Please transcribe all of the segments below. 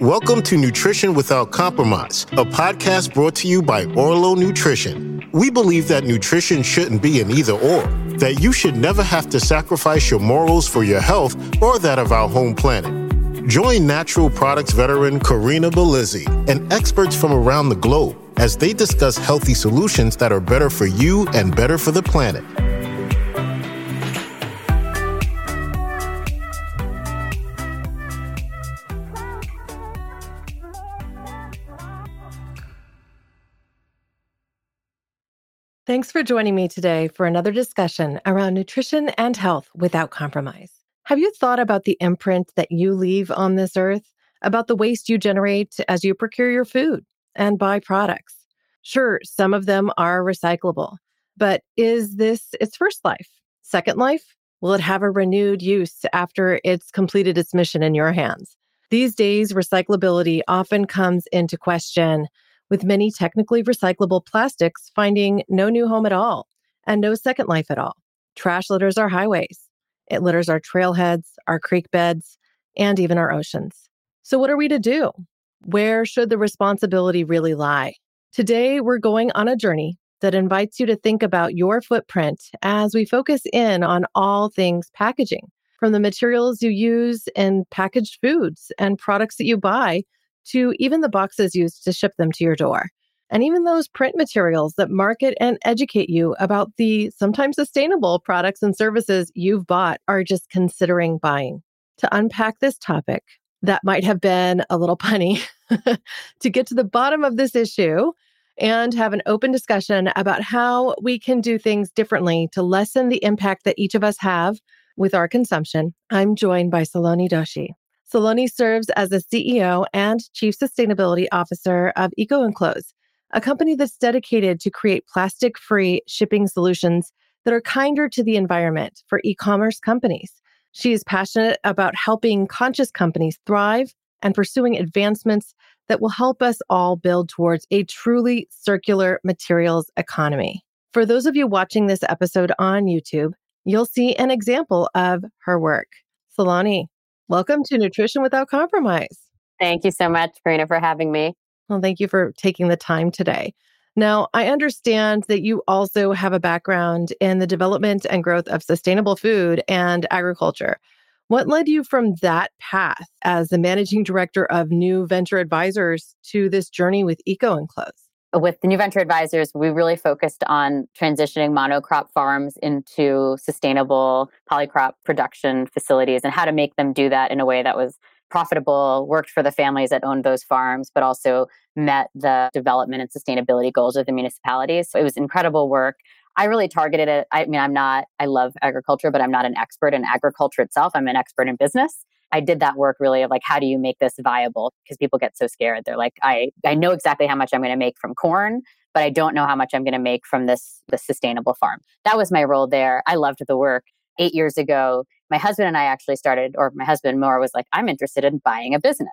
Welcome to Nutrition Without Compromise, a podcast brought to you by Orlo Nutrition. We believe that nutrition shouldn't be an either or, that you should never have to sacrifice your morals for your health or that of our home planet. Join natural products veteran Corinna Bellizzi and experts from around the globe as they discuss healthy solutions that are better for you and better for the planet. Thanks for joining me today for another discussion around nutrition and health without compromise. Have you thought about the imprint that you leave on this earth, about the waste you generate as you procure your food and buy products? Sure, some of them are recyclable, but is this its first life? Second life? Will it have a renewed use after it's completed its mission in your hands? These days, recyclability often comes into question with many technically recyclable plastics finding no new home at all and no second life at all. Trash litters our highways. It litters our trailheads, our creek beds, and even our oceans. So, what are we to do? Where should the responsibility really lie? Today, we're going on a journey that invites you to think about your footprint as we focus in on all things packaging, from the materials you use in packaged foods and products that you buy to even the boxes used to ship them to your door. And even those print materials that market and educate you about the sometimes sustainable products and services you've bought are just considering buying. To unpack this topic, that might have been a little punny, to get to the bottom of this issue and have an open discussion about how we can do things differently to lessen the impact that each of us have with our consumption. I'm joined by Saloni Doshi. Saloni serves as the CEO and Chief Sustainability Officer of Eco Enclose, a company that's dedicated to create plastic free shipping solutions that are kinder to the environment for e commerce companies. She is passionate about helping conscious companies thrive and pursuing advancements that will help us all build towards a truly circular materials economy. For those of you watching this episode on YouTube, you'll see an example of her work. Saloni, Welcome to Nutrition Without Compromise. Thank you so much, Corinna, for having me. Well, thank you for taking the time today. Now, I understand that you also have a background in the development and growth of sustainable food and agriculture. What led you from that path as the managing director of New Venture Advisors to this journey with Eco Enclose? With the New Venture Advisors, we really focused on transitioning monocrop farms into sustainable polycrop production facilities and how to make them do that in a way that was profitable, worked for the families that owned those farms, but also met the development and sustainability goals of the municipalities. So it was incredible work. I really targeted it. I mean, I'm not, I love agriculture, but I'm not an expert in agriculture itself. I'm an expert in business. I did that work really of like, how do you make this viable? Because people get so scared. They're like, I, I know exactly how much I'm going to make from corn, but I don't know how much I'm going to make from this, this sustainable farm. That was my role there. I loved the work. Eight years ago, my husband and I actually started, or my husband more was like, I'm interested in buying a business.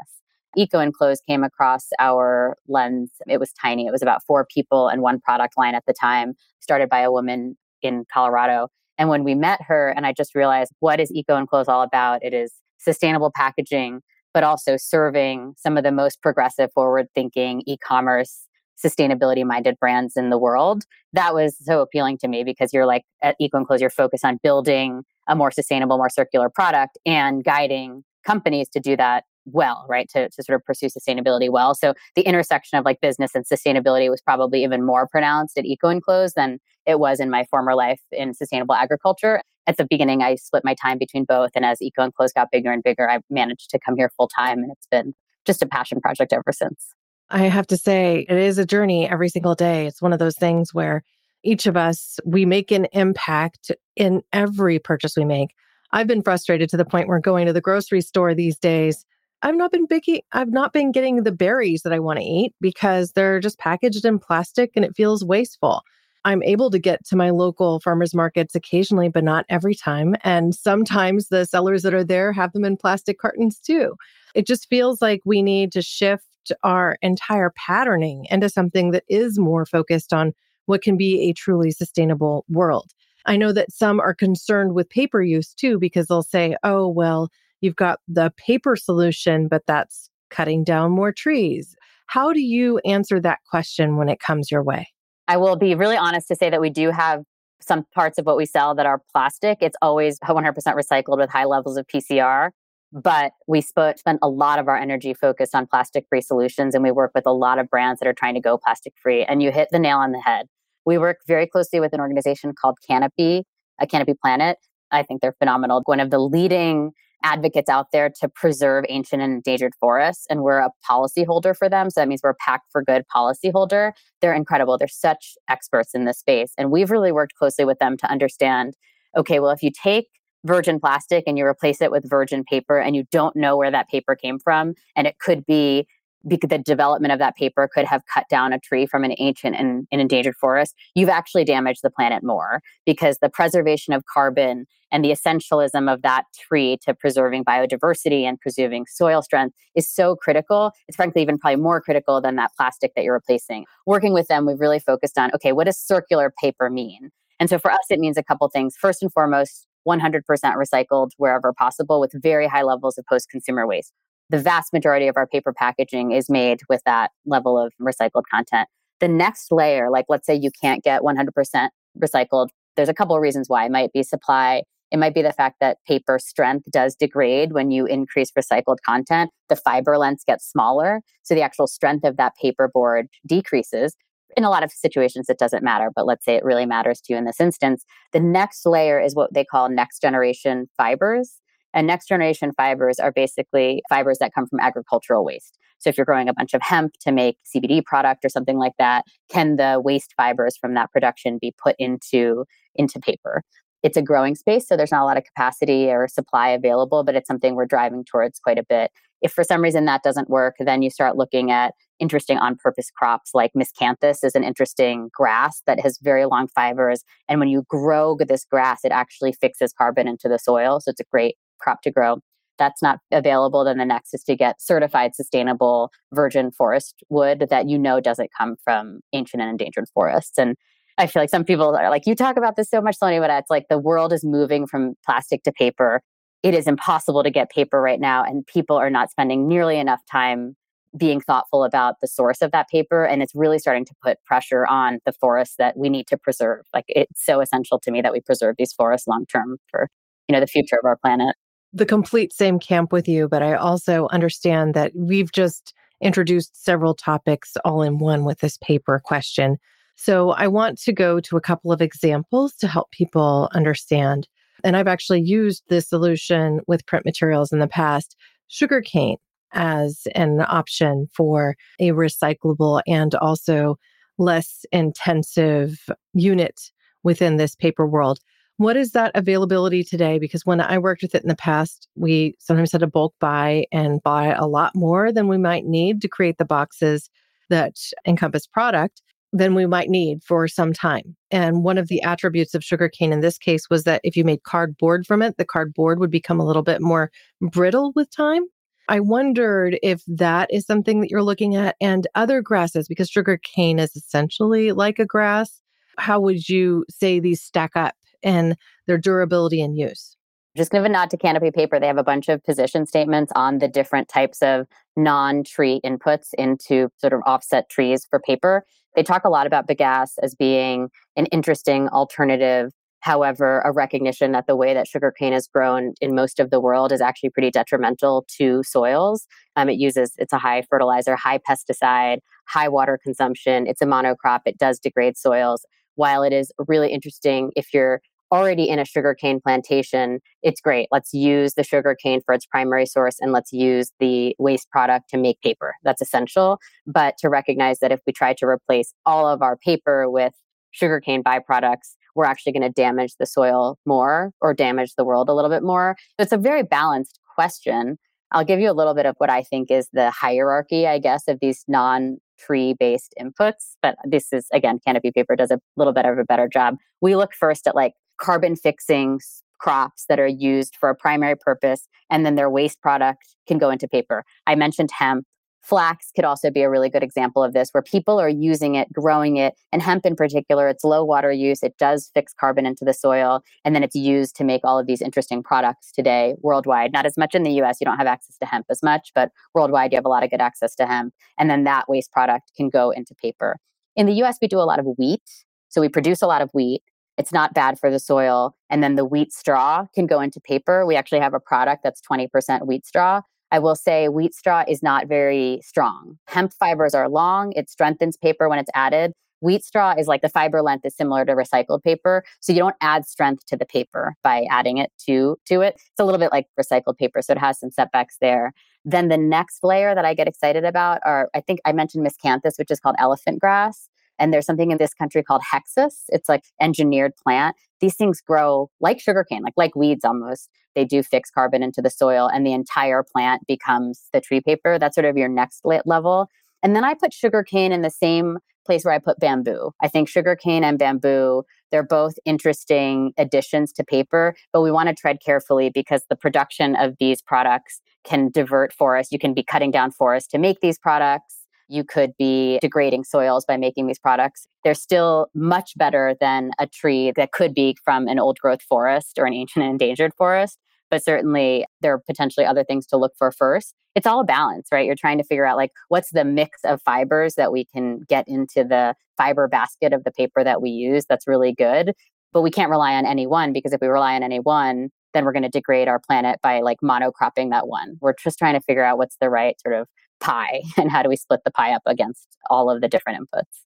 Eco Enclose came across our lens. It was tiny. It was about four people and one product line at the time, started by a woman in Colorado. And when we met her, and I just realized what is Eco Enclose all about? It is sustainable packaging, but also serving some of the most progressive, forward thinking e commerce, sustainability minded brands in the world. That was so appealing to me because you're like at Eco Enclose, you're focused on building a more sustainable, more circular product and guiding companies to do that well, right? To, to sort of pursue sustainability well. So the intersection of like business and sustainability was probably even more pronounced at Eco Enclose than it was in my former life in sustainable agriculture. At the beginning, I split my time between both. And as Eco Enclose got bigger and bigger, I managed to come here full time. And it's been just a passion project ever since. I have to say, it is a journey every single day. It's one of those things where each of us, we make an impact in every purchase we make. I've been frustrated to the point where going to the grocery store these days, I've not been big, I've not been getting the berries that I want to eat because they're just packaged in plastic and it feels wasteful. I'm able to get to my local farmers markets occasionally, but not every time. And sometimes the sellers that are there have them in plastic cartons too. It just feels like we need to shift our entire patterning into something that is more focused on what can be a truly sustainable world. I know that some are concerned with paper use too, because they'll say, oh, well, you've got the paper solution, but that's cutting down more trees? How do you answer that question when it comes your way? I will be really honest to say that we do have some parts of what we sell that are plastic. It's always 100% recycled with high levels of PCR. But we sp- spent a lot of our energy focused on plastic free solutions, and we work with a lot of brands that are trying to go plastic free. And you hit the nail on the head. We work very closely with an organization called Canopy, a Canopy Planet. I think they're phenomenal. One of the leading advocates out there to preserve ancient and endangered forests, and we're a policyholder for them. So that means we're a Pack for Good policyholder. They're incredible. They're such experts in this space. And we've really worked closely with them to understand okay, well, if you take virgin plastic and you replace it with virgin paper and you don't know where that paper came from, and it could be the development of that paper could have cut down a tree from an ancient and, and, endangered forest, you've actually damaged the planet more because the preservation of carbon and the essentialism of that tree to preserving biodiversity and preserving soil strength is so critical. It's frankly even probably more critical than that plastic that you're replacing. Working with them, we've really focused on okay, what does circular paper mean? And so for us, it means a couple things. First and foremost, 100% recycled wherever possible with very high levels of post consumer waste the vast majority of our paper packaging is made with that level of recycled content. The next layer, like let's say you can't get 100% recycled, there's a couple of reasons why. It might be supply. It might be the fact that paper strength does degrade when you increase recycled content. The fiber lengths get smaller. So the actual strength of that paper board decreases. In a lot of situations, it doesn't matter, but let's say it really matters to you in this instance. The next layer is what they call next generation fibers. And next generation fibers are basically fibers that come from agricultural waste. So if you're growing a bunch of hemp to make CBD product or something like that, can the waste fibers from that production be put into into paper? It's a growing space, so there's not a lot of capacity or supply available, but it's something we're driving towards quite a bit. If for some reason that doesn't work, then you start looking at interesting on purpose crops like miscanthus is an interesting grass that has very long fibers. And when you grow this grass, it actually fixes carbon into the soil. So it's a great crop to grow that's not available, then the next is to get certified sustainable virgin forest wood that you know doesn't come from ancient and endangered forests. And I feel like some people are like, you talk about this so much, Sony, but it's like the world is moving from plastic to paper. It is impossible to get paper right now, and people are not spending nearly enough time being thoughtful about the source of that paper. And it's really starting to put pressure on the forests that we need to preserve. Like it's so essential to me that we preserve these forests long term for you know the future of our planet the complete same camp with you, but I also understand that we've just introduced several topics all in one with this paper question. So I want to go to a couple of examples to help people understand. And I've actually used this solution with print materials in the past, sugarcane as an option for a recyclable and also less intensive unit within this paper world. What is that availability today? Because when I worked with it in the past, we sometimes had to bulk buy and buy a lot more than we might need to create the boxes that encompass product than we might need for some time. And one of the attributes of sugarcane in this case was that if you made cardboard from it, the cardboard would become a little bit more brittle with time. I wondered if that is something that you're looking at and other grasses, because sugarcane is essentially like a grass. How would you say these stack up and their durability and use. Just give a nod to Canopy Paper. They have a bunch of position statements on the different types of non tree inputs into sort of offset trees for paper. They talk a lot about bagasse as being an interesting alternative. However, a recognition that the way that sugarcane is grown in most of the world is actually pretty detrimental to soils. Um, it uses, it's a high fertilizer, high pesticide, high water consumption. It's a monocrop. It does degrade soils. While it is really interesting if you're already in a sugarcane plantation, it's great. Let's use the sugarcane for its primary source and let's use the waste product to make paper. That's essential. But to recognize that if we try to replace all of our paper with sugarcane byproducts, we're actually going to damage the soil more or damage the world a little bit more. So it's a very balanced question. I'll give you a little bit of what I think is the hierarchy, I guess, of these non tree based inputs. But this is, again, Canopy Paper does a little bit of a better job. We look first at like carbon fixing crops that are used for a primary purpose, and then their waste product can go into paper. I mentioned hemp. Flax could also be a really good example of this, where people are using it, growing it, and hemp in particular, it's low water use. It does fix carbon into the soil, and then it's used to make all of these interesting products today worldwide. Not as much in the US, you don't have access to hemp as much, but worldwide, you have a lot of good access to hemp. And then that waste product can go into paper. In the US, we do a lot of wheat. So we produce a lot of wheat. It's not bad for the soil. And then the wheat straw can go into paper. We actually have a product that's 20% wheat straw. I will say wheat straw is not very strong. Hemp fibers are long, it strengthens paper when it's added. Wheat straw is like the fiber length is similar to recycled paper, so you don't add strength to the paper by adding it to to it. It's a little bit like recycled paper, so it has some setbacks there. Then the next layer that I get excited about are I think I mentioned miscanthus, which is called elephant grass. And there's something in this country called hexus. It's like engineered plant. These things grow like sugarcane, like like weeds almost. They do fix carbon into the soil, and the entire plant becomes the tree paper. That's sort of your next level. And then I put sugarcane in the same place where I put bamboo. I think sugarcane and bamboo, they're both interesting additions to paper, but we want to tread carefully because the production of these products can divert forests. You can be cutting down forests to make these products you could be degrading soils by making these products. They're still much better than a tree that could be from an old growth forest or an ancient endangered forest. But certainly, there are potentially other things to look for first. It's all a balance, right? You're trying to figure out like what's the mix of fibers that we can get into the fiber basket of the paper that we use that's really good. But we can't rely on any one because if we rely on any one, then we're going to degrade our planet by like monocropping that one. We're just trying to figure out what's the right sort of pie and how do we split the pie up against all of the different inputs.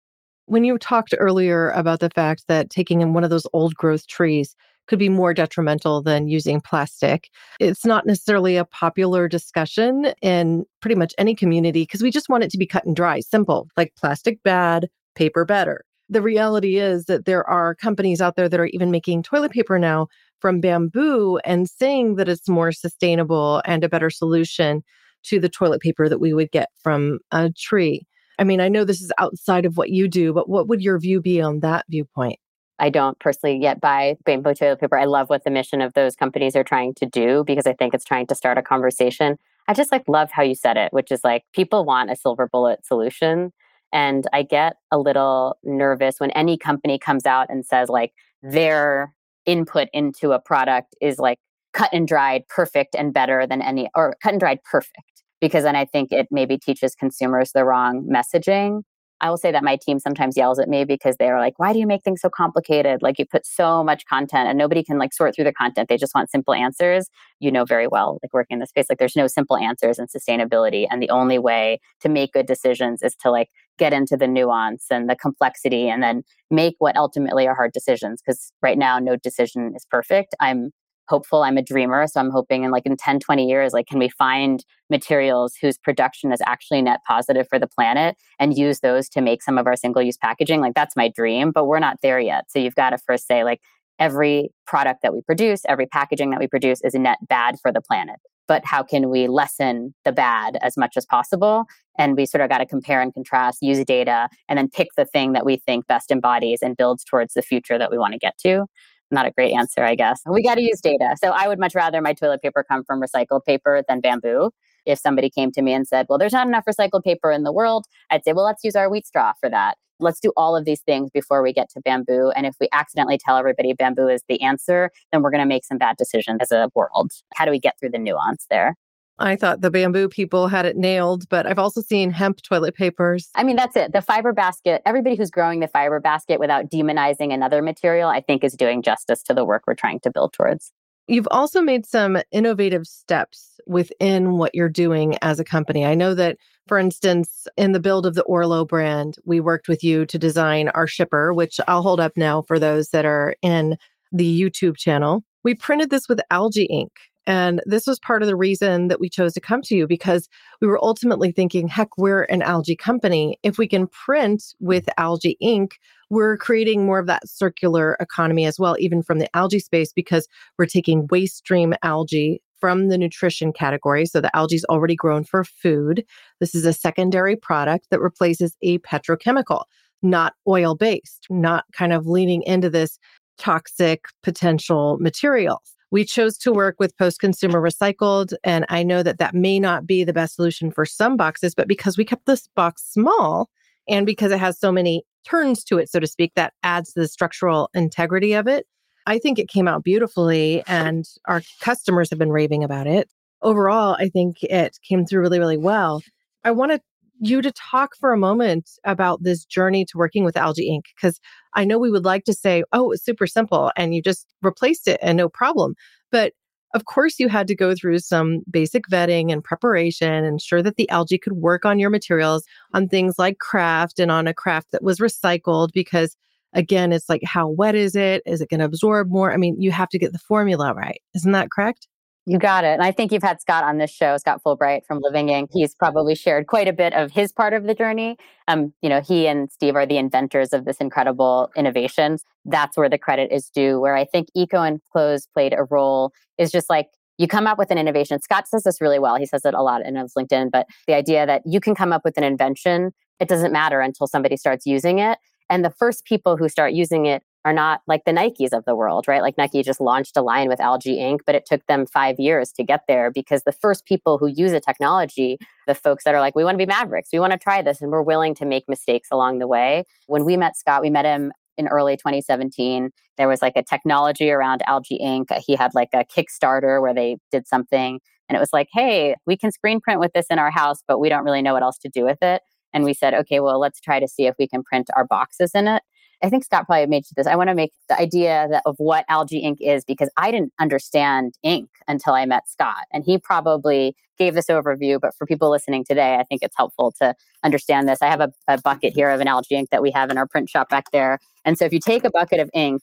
When you talked earlier about the fact that taking in one of those old growth trees could be more detrimental than using plastic. It's not necessarily a popular discussion in pretty much any community because we just want it to be cut and dry, simple, like plastic bad, paper better. The reality is that there are companies out there that are even making toilet paper now from bamboo and saying that it's more sustainable and a better solution to the toilet paper that we would get from a tree. I mean, I know this is outside of what you do, but what would your view be on that viewpoint? I don't personally yet buy bamboo toilet paper. I love what the mission of those companies are trying to do because I think it's trying to start a conversation. I just like love how you said it, which is like people want a silver bullet solution. And I get a little nervous when any company comes out and says like their input into a product is like cut and dried perfect and better than any or cut and dried perfect because then I think it maybe teaches consumers the wrong messaging. I will say that my team sometimes yells at me because they're like, why do you make things so complicated? Like you put so much content and nobody can like sort through the content. They just want simple answers. You know very well, like working in this space, like there's no simple answers in sustainability. And the only way to make good decisions is to like get into the nuance and the complexity and then make what ultimately are hard decisions. Cause right now, no decision is perfect. I'm hopeful i'm a dreamer so i'm hoping in like in 10 20 years like can we find materials whose production is actually net positive for the planet and use those to make some of our single use packaging? Like that's my dream but we're not there yet. So you've got to first say like every product that we produce every packaging that we produce is a net bad for the planet but how can we lessen the bad as much as possible? And we sort of got to compare and contrast use data and then pick the thing that we think best embodies and builds towards the future that we want to get to not a great answer, I guess. We got to use data. So I would much rather my toilet paper come from recycled paper than bamboo. If somebody came to me and said, well, there's not enough recycled paper in the world, I'd say, well, let's use our wheat straw for that. Let's do all of these things before we get to bamboo. And if we accidentally tell everybody bamboo is the answer, then we're going to make some bad decisions as a world. How do we get through the nuance there? I thought the bamboo people had it nailed, but I've also seen hemp toilet papers. I mean, that's it. The fiber basket, everybody who's growing the fiber basket without demonizing another material, I think is doing justice to the work we're trying to build towards. You've also made some innovative steps within what you're doing as a company. I know that, for instance, in the build of the Orlo brand, we worked with you to design our shipper, which I'll hold up now for those that are in the YouTube channel. We printed this with algae ink. And this was part of the reason that we chose to come to you because we were ultimately thinking, heck, we're an algae company. If we can print with algae ink, we're creating more of that circular economy as well, even from the algae space, because we're taking waste stream algae from the nutrition category. So the algae is already grown for food. This is a secondary product that replaces a petrochemical, not oil based, not kind of leaning into this toxic potential materials We chose to work with post consumer recycled. And I know that that may not be the best solution for some boxes, but because we kept this box small and because it has so many turns to it, so to speak, that adds the structural integrity of it. I think it came out beautifully and our customers have been raving about it. Overall, I think it came through really, really well. I wanted you to talk for a moment about this journey to working with Algae Ink. Because I know we would like to say, oh, it's super simple and you just replaced it and no problem. But of course, you had to go through some basic vetting and preparation, ensure that the algae could work on your materials on things like kraft and on a kraft that was recycled because Again, it's like, how wet is it? Is it going to absorb more? I mean, you have to get the formula right. Isn't that correct? You got it. And I think you've had Scott on this show, Scott Fulbright from Living Ink. He's probably shared quite a bit of his part of the journey. Um, you know, he and Steve are the inventors of this incredible innovation. That's where the credit is due. Where I think Eco Enclose played a role is just like you come up with an innovation. Scott says this really well. He says it a lot in his LinkedIn, but the idea that you can come up with an invention, it doesn't matter until somebody starts using it. And the first people who start using it are not like the Nikes of the world, right? Like Nike just launched a line with Algae Ink, but it took them five years to get there because the first people who use a technology, the folks that are like, we want to be mavericks, we want to try this, and we're willing to make mistakes along the way. When we met Scott, we met him in early 2017. There was like a technology around Algae Ink. He had like a Kickstarter where they did something. And it was like, hey, we can screen print with this in our house, but we don't really know what else to do with it. And we said, okay, well, let's try to see if we can print our boxes in it. I think Scott probably made this. I want to make the idea that, of what algae ink is because I didn't understand ink until I met Scott. And he probably gave this overview. But for people listening today, I think it's helpful to understand this. I have a, a bucket here of an algae ink that we have in our print shop back there. And so if you take a bucket of ink,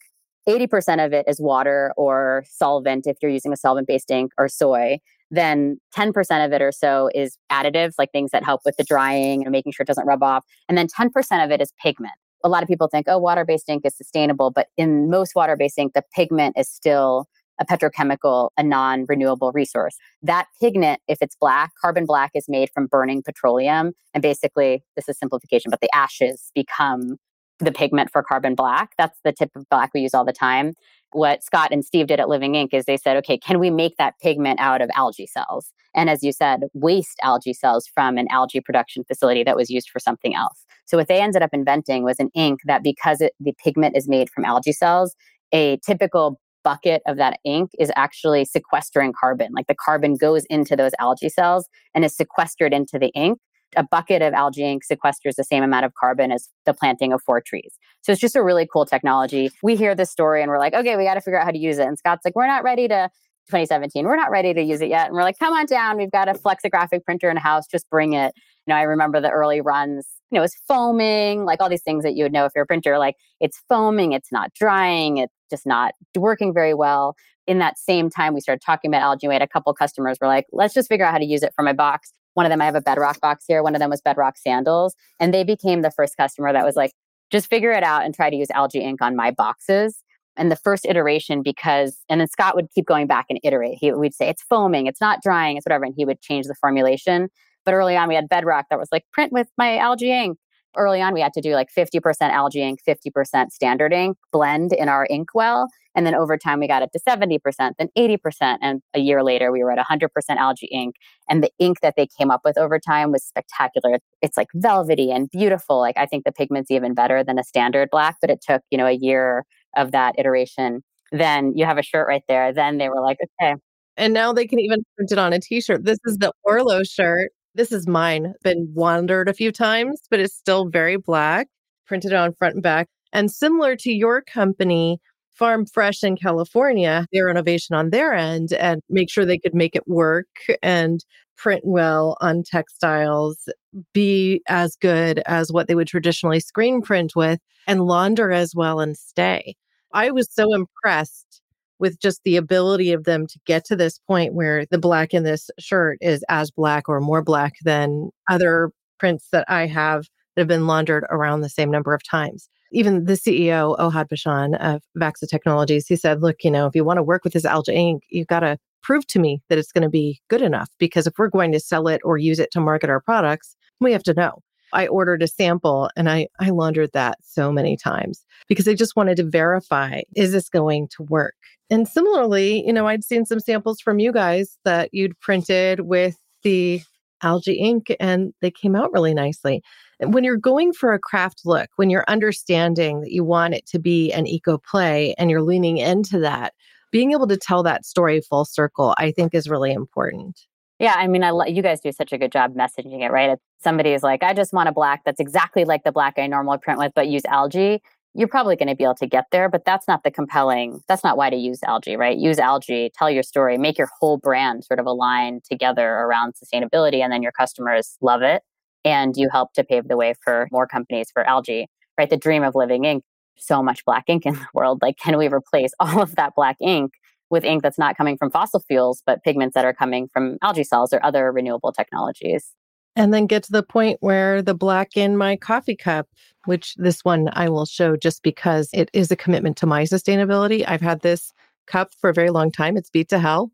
80% of it is water or solvent if you're using a solvent based ink or soy then 10% of it or so is additives, like things that help with the drying and making sure it doesn't rub off. And then 10% of it is pigment. A lot of people think, oh, water based ink is sustainable. But in most water based ink, the pigment is still a petrochemical, a non renewable resource. That pigment, if it's black, carbon black is made from burning petroleum. And basically, this is simplification, but the ashes become the pigment for carbon black. That's the tip of black we use all the time. What Scott and Steve did at Living Ink is they said, okay, can we make that pigment out of algae cells? And as you said, waste algae cells from an algae production facility that was used for something else. So what they ended up inventing was an ink that because it, the pigment is made from algae cells, a typical bucket of that ink is actually sequestering carbon. Like the carbon goes into those algae cells and is sequestered into the ink a bucket of algae ink sequesters the same amount of carbon as the planting of four trees. So it's just a really cool technology. We hear this story and we're like, okay, we got to figure out how to use it. And Scott's like, we're not ready to 2017. We're not ready to use it yet. And we're like, come on down. We've got a flexographic printer in house. Just bring it. You know, I remember the early runs, you know, it's foaming, like all these things that you would know if you're a printer, like it's foaming, it's not drying, it's just not working very well. In that same time, we started talking about algae. We had a couple customers were like, let's just figure out how to use it for my box. One of them, I have a bedrock box here. One of them was bedrock sandals. And they became the first customer that was like, just figure it out and try to use algae ink on my boxes. And the first iteration, because, and then Scott would keep going back and iterate. He would say, it's foaming, it's not drying, it's whatever. And he would change the formulation. But early on, we had bedrock that was like, print with my algae ink early on, we had to do like 50% algae ink, 50% standard ink blend in our ink well. And then over time, we got it to 70%, then 80%. And a year later, we were at 100% algae ink. And the ink that they came up with over time was spectacular. It's like velvety and beautiful. Like I think the pigment's even better than a standard black, but it took, you know, a year of that iteration. Then you have a shirt right there. Then they were like, okay. And now they can even print it on a t shirt. This is the Orlo shirt this is mine. Been wandered a few times, but it's still very black, printed on front and back. And similar to your company, Farm Fresh in California, their innovation on their end and make sure they could make it work and print well on textiles, be as good as what they would traditionally screen print with, and launder as well and stay. I was so impressed with just the ability of them to get to this point where the black in this shirt is as black or more black than other prints that I have that have been laundered around the same number of times. Even the CEO, Ohad Bashan of Vaxa Technologies, he said, look, you know, if you want to work with this algae ink, you've got to prove to me that it's going to be good enough. Because if we're going to sell it or use it to market our products, we have to know. I ordered a sample and I, I laundered that so many times because I just wanted to verify is this going to work? And similarly, you know, I'd seen some samples from you guys that you'd printed with the algae ink and they came out really nicely. When you're going for a kraft look, when you're understanding that you want it to be an eco play and you're leaning into that, being able to tell that story full circle, I think is really important. Yeah, I mean, I you guys do such a good job messaging it, right? If somebody is like, I just want a black that's exactly like the black I normally print with, but use algae. You're probably going to be able to get there, but that's not the compelling. That's not why to use algae, right? Use algae, tell your story, make your whole brand sort of align together around sustainability, and then your customers love it, and you help to pave the way for more companies for algae, right? The dream of living ink. So much black ink in the world. Like, can we replace all of that black ink with ink that's not coming from fossil fuels, but pigments that are coming from algae cells or other renewable technologies. And then get to the point where the black in my coffee cup, which this one I will show just because it is a commitment to my sustainability. I've had this cup for a very long time. It's beat to hell.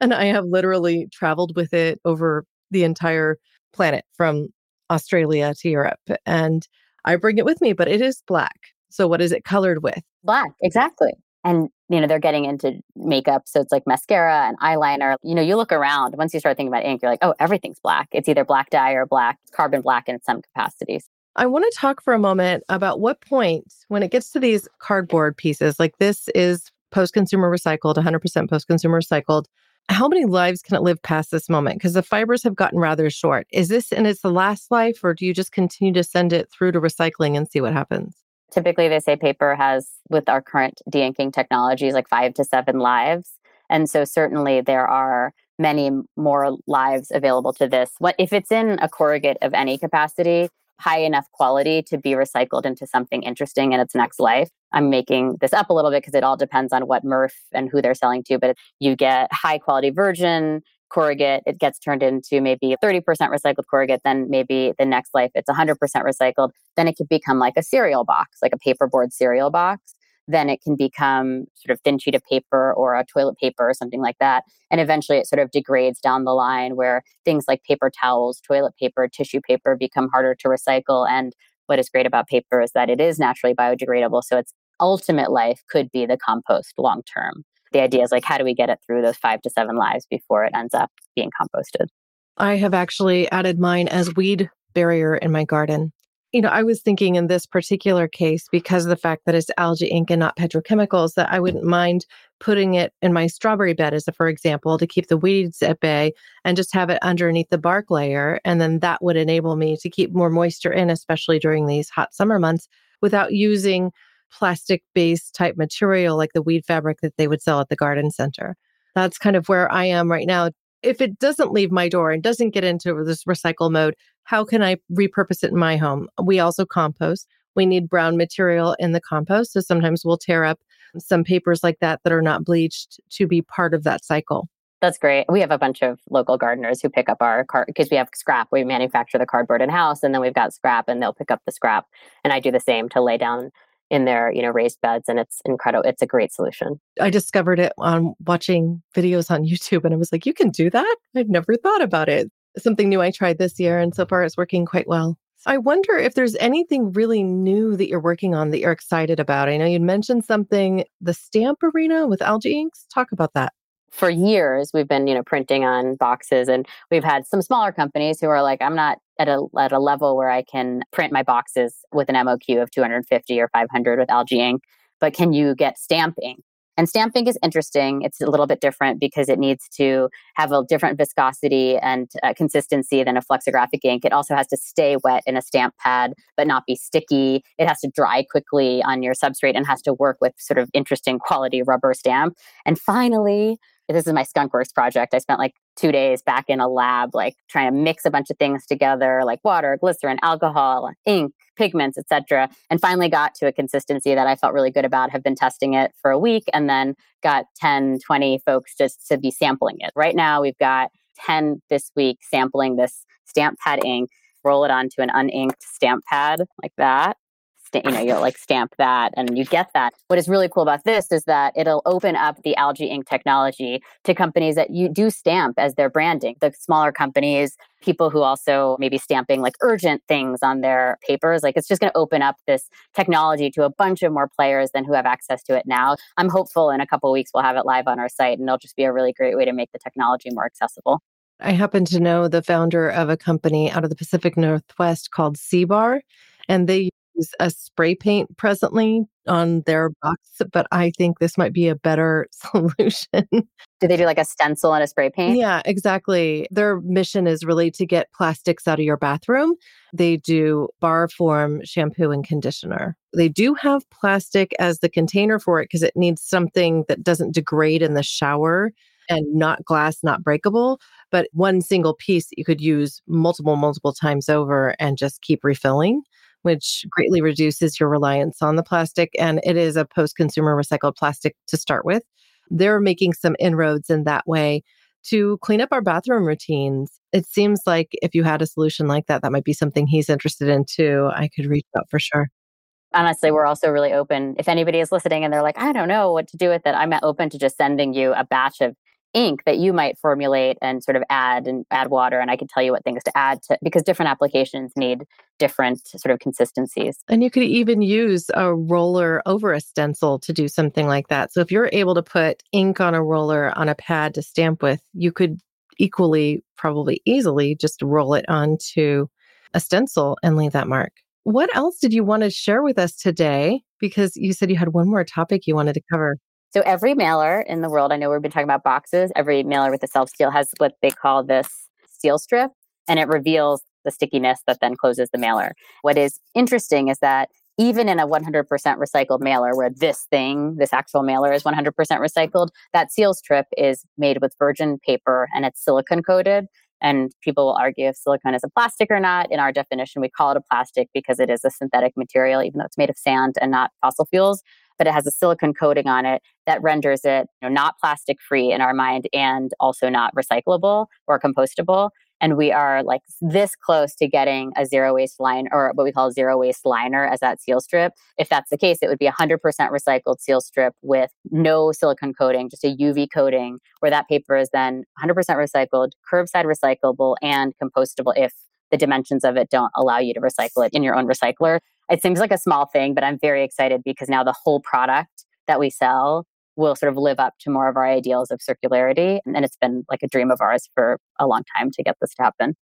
And I have literally traveled with it over the entire planet from Australia to Europe. And I bring it with me, but it is black. So, what is it colored with? Black, exactly and you know they're getting into makeup so it's like mascara and eyeliner you know you look around once you start thinking about ink you're like oh everything's black. It's either black dye or black carbon black in some capacities. I want to talk for a moment about what point when it gets to these cardboard pieces like this is post consumer recycled 100% post consumer recycled how many lives can it live past this moment? Because the fibers have gotten rather short. Is this in its the last life or do you just continue to send it through to recycling and see what happens typically they say paper has with our current de-inking technologies like five to seven lives. And so certainly there are many more lives available to this. What if it's in a corrugate of any capacity high enough quality to be recycled into something interesting in its next life. I'm making this up a little bit because it all depends on what MRF and who they're selling to but you get high quality virgin corrugate, it gets turned into maybe 30% recycled corrugate. Then maybe the next life it's 100% recycled. Then it could become like a cereal box, like a paperboard cereal box. Then it can become sort of thin sheet of paper or a toilet paper or something like that. And eventually it sort of degrades down the line where things like paper towels, toilet paper, tissue paper become harder to recycle. And what is great about paper is that it is naturally biodegradable. So its ultimate life could be the compost long term the idea is like, how do we get it through those five to seven lives before it ends up being composted? I have actually added mine as weed barrier in my garden. You know, I was thinking in this particular case, because of the fact that it's algae ink and not petrochemicals, that I wouldn't mind putting it in my strawberry bed, as a for example, to keep the weeds at bay and just have it underneath the bark layer. And then that would enable me to keep more moisture in, especially during these hot summer months, without using plastic based type material like the weed fabric that they would sell at the garden center. That's kind of where I am right now. If it doesn't leave my door and doesn't get into this recycle mode, how can I repurpose it in my home? We also compost. We need brown material in the compost. So sometimes we'll tear up some papers like that that are not bleached to be part of that cycle. That's great. We have a bunch of local gardeners who pick up our card because we have scrap. We manufacture the cardboard in house and then we've got scrap and they'll pick up the scrap. And I do the same to lay down in their you know raised beds and it's incredible it's a great solution. I discovered it on watching videos on youtube and i was like you can do that? I've never thought about it. Something new i tried this year and so far it's working quite well. I wonder if there's anything really new that you're working on that you're excited about? I know you mentioned something the stamp arena with algae inks. Talk about that for years we've been you know printing on boxes and we've had some smaller companies who are like i'm not at a at a level where i can print my boxes with an moq of 250 or 500 with algae ink but can you get stamping and stamping is interesting. It's a little bit different because it needs to have a different viscosity and uh, consistency than a flexographic ink. It also has to stay wet in a stamp pad but not be sticky. It has to dry quickly on your substrate and has to work with sort of interesting quality rubber stamp. And finally this is my skunkworks project. I spent like two days back in a lab like trying to mix a bunch of things together like water glycerin alcohol ink pigments etc and finally got to a consistency that i felt really good about have been testing it for a week and then got 10 20 folks just to be sampling it. Right now we've got 10 this week sampling this stamp pad ink roll it onto an uninked stamp pad like that you know, you'll like stamp that and you get that. What is really cool about this is that it'll open up the algae ink technology to companies that you do stamp as their branding. The smaller companies, people who also maybe stamping like urgent things on their papers. Like it's just going to open up this technology to a bunch of more players than who have access to it now. I'm hopeful in a couple weeks we'll have it live on our site and it'll just be a really great way to make the technology more accessible. I happen to know the founder of a company out of the Pacific Northwest called Seabar, and they use a spray paint presently on their box, but I think this might be a better solution. Do they do like a stencil and a spray paint? Yeah, exactly. Their mission is really to get plastics out of your bathroom. They do bar form shampoo and conditioner. They do have plastic as the container for it because it needs something that doesn't degrade in the shower and not glass, not breakable, but one single piece that you could use multiple, multiple times over and just keep refilling which greatly reduces your reliance on the plastic. And it is a post consumer recycled plastic to start with. They're making some inroads in that way to clean up our bathroom routines. It seems like if you had a solution like that, that might be something he's interested in too. I could reach out for sure. Honestly, we're also really open. If anybody is listening and they're like, I don't know what to do with it, I'm open to just sending you a batch of ink that you might formulate and sort of add and add water and i can tell you what things to add to because different applications need different sort of consistencies. And you could even use a roller over a stencil to do something like that. So if you're able to put ink on a roller on a pad to stamp with you could equally probably easily just roll it onto a stencil and leave that mark. What else did you want to share with us today? Because you said you had one more topic you wanted to cover so every mailer in the world, I know we've been talking about boxes, every mailer with a self seal has what they call this seal strip, and it reveals the stickiness that then closes the mailer. What is interesting is that even in a 100% recycled mailer where this thing, this actual mailer is 100% recycled, that seal strip is made with virgin paper and it's silicone coated. And people will argue if silicone is a plastic or not. In our definition, we call it a plastic because it is a synthetic material, even though it's made of sand and not fossil fuels but it has a silicone coating on it that renders it you know, not plastic free in our mind and also not recyclable or compostable. And we are like this close to getting a zero waste line or what we call zero waste liner as that seal strip. If that's the case, it would be 100% recycled seal strip with no silicone coating, just a UV coating, where that paper is then 100% recycled, curbside recyclable, and compostable if the dimensions of it don't allow you to recycle it in your own recycler. It seems like a small thing, but I'm very excited because now the whole product that we sell will sort of live up to more of our ideals of circularity. And it's been like a dream of ours for a long time to get this to happen.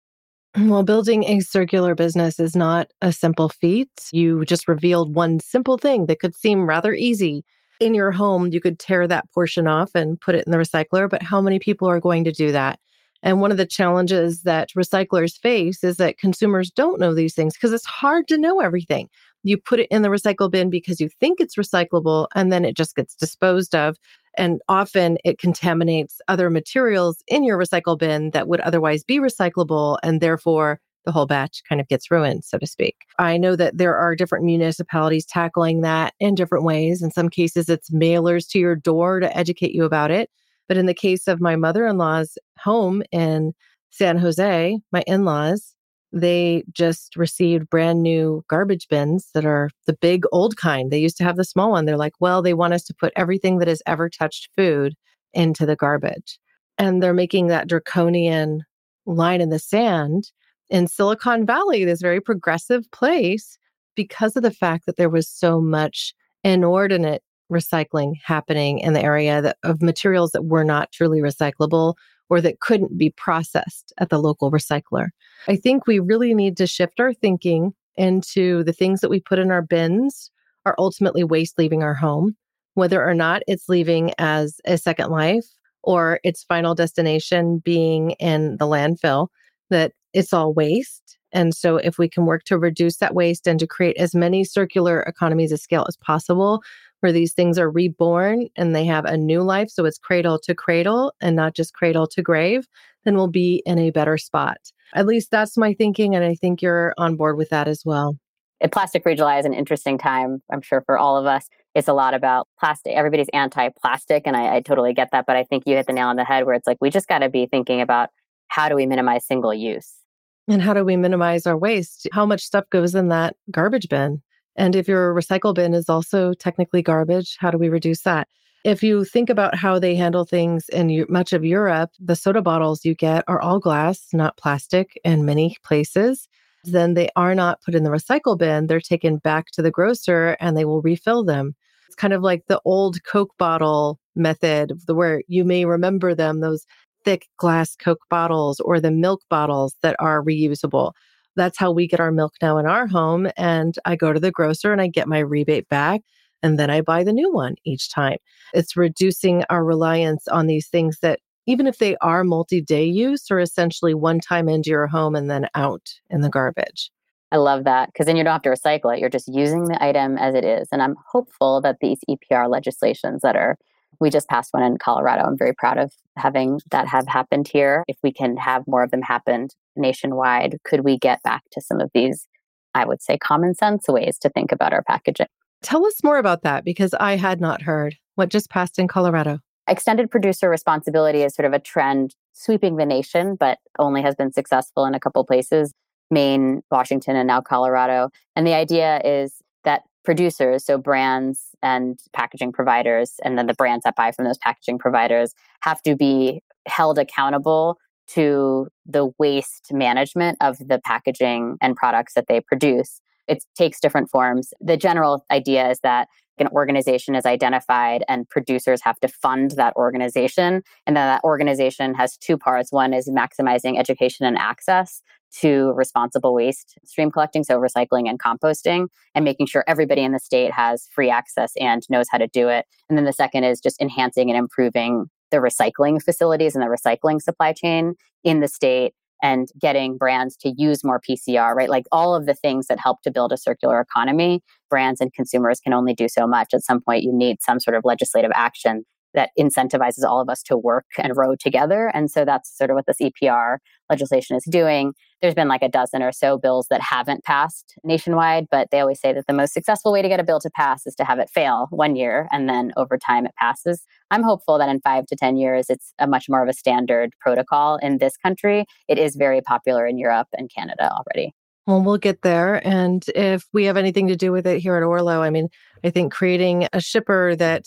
Well, building a circular business is not a simple feat. You just revealed one simple thing that could seem rather easy. In your home, you could tear that portion off and put it in the recycler, but how many people are going to do that? And one of the challenges that recyclers face is that consumers don't know these things because it's hard to know everything. You put it in the recycle bin because you think it's recyclable and then it just gets disposed of. And often it contaminates other materials in your recycle bin that would otherwise be recyclable. And therefore, the whole batch kind of gets ruined, so to speak. I know that there are different municipalities tackling that in different ways. In some cases, it's mailers to your door to educate you about it. But in the case of my mother in law's home in San Jose, my in laws, they just received brand new garbage bins that are the big old kind. They used to have the small one. They're like, well, they want us to put everything that has ever touched food into the garbage. And they're making that draconian line in the sand in Silicon Valley, this very progressive place, because of the fact that there was so much inordinate recycling happening in the area that, of materials that were not truly recyclable or that couldn't be processed at the local recycler. I think we really need to shift our thinking into the things that we put in our bins are ultimately waste leaving our home, whether or not it's leaving as a second life or its final destination being in the landfill, that it's all waste. And so, if we can work to reduce that waste and to create as many circular economies of scale as possible, where these things are reborn and they have a new life. So it's cradle to cradle and not just cradle to grave, then we'll be in a better spot. At least that's my thinking. And I think you're on board with that as well. Plastic Free July is an interesting time, I'm sure, for all of us. It's a lot about plastic. Everybody's anti plastic, and I, I totally get that. But I think you hit the nail on the head where it's like we just got to be thinking about how do we minimize single use? And how do we minimize our waste? How much stuff goes in that garbage bin? And if your recycle bin is also technically garbage, how do we reduce that? If you think about how they handle things in much of Europe, the soda bottles you get are all glass, not plastic in many places. Then they are not put in the recycle bin. They're taken back to the grocer and they will refill them. It's kind of like the old Coke bottle method where you may remember them, those thick glass Coke bottles or the milk bottles that are reusable. That's how we get our milk now in our home. And I go to the grocer and I get my rebate back. And then I buy the new one each time. It's reducing our reliance on these things that, even if they are multi day use, are essentially one time into your home and then out in the garbage. I love that because then you don't have to recycle it. You're just using the item as it is. And I'm hopeful that these EPR legislations that are we just passed one in Colorado. I'm very proud of having that have happened here. If we can have more of them happen nationwide, could we get back to some of these, I would say, common sense ways to think about our packaging? Tell us more about that because I had not heard what just passed in Colorado. Extended producer responsibility is sort of a trend sweeping the nation, but only has been successful in a couple places Maine, Washington, and now Colorado. And the idea is producers, so brands and packaging providers, and then the brands that buy from those packaging providers have to be held accountable to the waste management of the packaging and products that they produce. It takes different forms. The general idea is that an organization is identified and producers have to fund that organization. And then that organization has two parts. One is maximizing education and access to responsible waste stream collecting, so recycling and composting, and making sure everybody in the state has free access and knows how to do it. And then the second is just enhancing and improving the recycling facilities and the recycling supply chain in the state and getting brands to use more PCR, right? Like all of the things that help to build a circular economy, brands and consumers can only do so much. At some point, you need some sort of legislative action that incentivizes all of us to work and row together. And so that's sort of what this EPR legislation is doing. There's been like a dozen or so bills that haven't passed nationwide, but they always say that the most successful way to get a bill to pass is to have it fail one year and then over time it passes. I'm hopeful that in five to 10 years, it's a much more of a standard protocol in this country. It is very popular in Europe and Canada already. Well, we'll get there. And if we have anything to do with it here at Orlo, I mean, I think creating a shipper that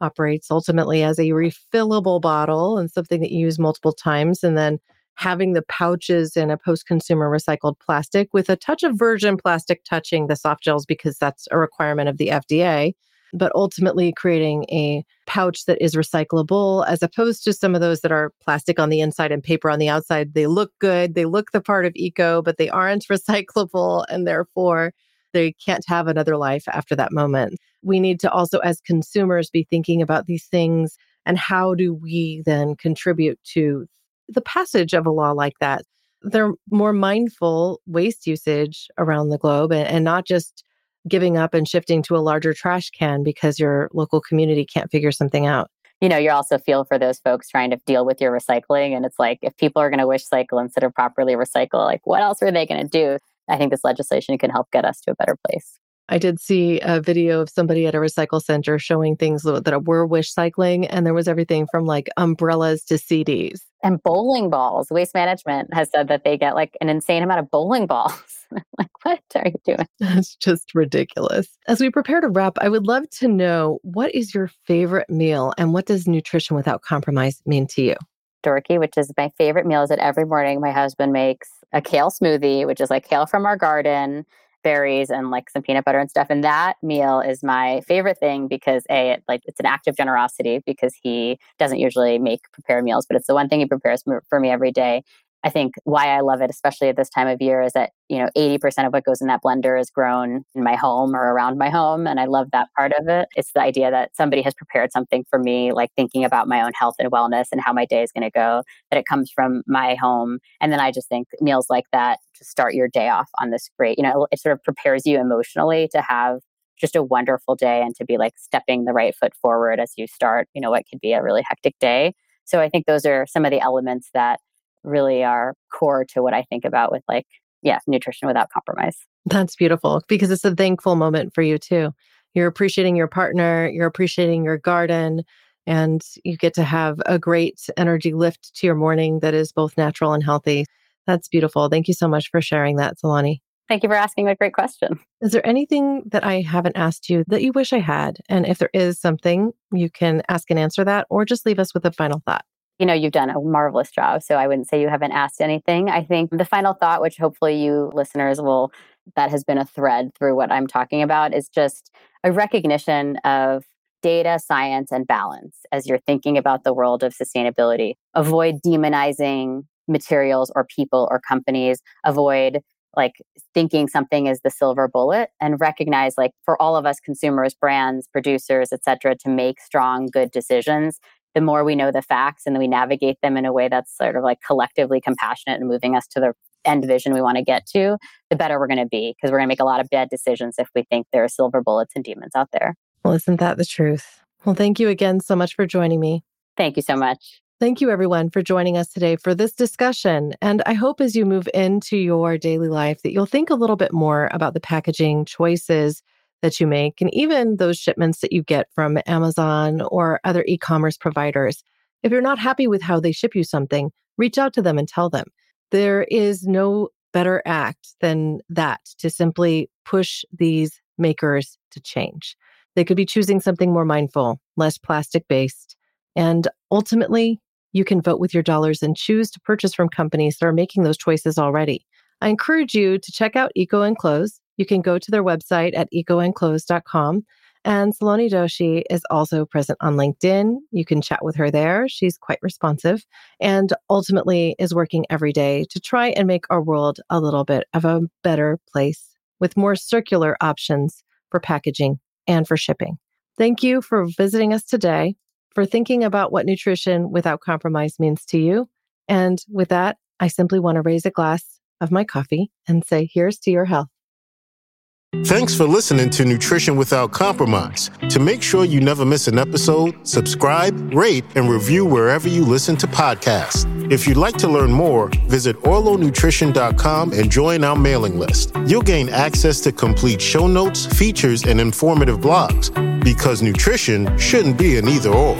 operates ultimately as a refillable bottle and something that you use multiple times. And then having the pouches in a post consumer recycled plastic with a touch of virgin plastic touching the soft gels because that's a requirement of the FDA. But ultimately, creating a pouch that is recyclable as opposed to some of those that are plastic on the inside and paper on the outside. They look good, they look the part of eco, but they aren't recyclable. And therefore, they can't have another life after that moment. We need to also, as consumers, be thinking about these things and how do we then contribute to the passage of a law like that? They're more mindful waste usage around the globe and, and not just giving up and shifting to a larger trash can because your local community can't figure something out you know, you also feel for those folks trying to deal with your recycling. And it's like, if people are going to wish cycle instead of properly recycle, like what else are they going to do? I think this legislation can help get us to a better place. I did see a video of somebody at a recycle center showing things that were wish cycling, and there was everything from like umbrellas to CDs. And bowling balls. Waste Management has said that they get like an insane amount of bowling balls. like, what are you doing? That's just ridiculous. As we prepare to wrap, I would love to know what is your favorite meal and what does nutrition without compromise mean to you? Dorky, which is my favorite meal, is that every morning my husband makes a kale smoothie, which is like kale from our garden, berries, and like some peanut butter and stuff. And that meal is my favorite thing because a it, like it's an act of generosity because he doesn't usually make prepare meals, but it's the one thing he prepares for me every day. I think why I love it, especially at this time of year, is that, you know, 80% of what goes in that blender is grown in my home or around my home. And I love that part of it. It's the idea that somebody has prepared something for me, like thinking about my own health and wellness and how my day is going to go, that it comes from my home. And then I just think meals like that to start your day off on this great, you know, it sort of prepares you emotionally to have just a wonderful day and to be like stepping the right foot forward as you start, you know, what could be a really hectic day. So I think those are some of the elements that really are core to what I think about with like, yeah, nutrition without compromise. That's beautiful because it's a thankful moment for you too. You're appreciating your partner, you're appreciating your garden, and you get to have a great energy lift to your morning that is both natural and healthy. That's beautiful. Thank you so much for sharing that, Saloni. Thank you for asking a great question. Is there anything that I haven't asked you that you wish I had? And if there is something, you can ask and answer that or just leave us with a final thought. You know, you've done a marvelous job. So I wouldn't say you haven't asked anything. I think the final thought, which hopefully you listeners will, that has been a thread through what I'm talking about, is just a recognition of data, science, and balance as you're thinking about the world of sustainability. Avoid demonizing materials or people or companies. Avoid like thinking something is the silver bullet and recognize like for all of us consumers brands producers etc to make strong good decisions the more we know the facts and we navigate them in a way that's sort of like collectively compassionate and moving us to the end vision we want to get to the better we're going to be because we're going to make a lot of bad decisions if we think there are silver bullets and demons out there. Well isn't that the truth? Well thank you again so much for joining me. Thank you so much. Thank you, everyone, for joining us today for this discussion. And I hope as you move into your daily life that you'll think a little bit more about the packaging choices that you make and even those shipments that you get from Amazon or other e commerce providers. If you're not happy with how they ship you something, reach out to them and tell them. There is no better act than that to simply push these makers to change. They could be choosing something more mindful, less plastic based, and ultimately you can vote with your dollars and choose to purchase from companies that are making those choices already. I encourage you to check out EcoEnclose. You can go to their website at ecoenclose.com. And Saloni Doshi is also present on LinkedIn. You can chat with her there. She's quite responsive and ultimately is working every day to try and make our world a little bit of a better place with more circular options for packaging and for shipping. Thank you for visiting us today for thinking about what nutrition without compromise means to you. And with that, I simply want to raise a glass of my coffee and say, here's to your health. Thanks for listening to Nutrition Without Compromise. To make sure you never miss an episode, subscribe, rate, and review wherever you listen to podcasts. If you'd like to learn more, visit orlonutrition.com and join our mailing list. You'll gain access to complete show notes, features, and informative blogs because nutrition shouldn't be an either or.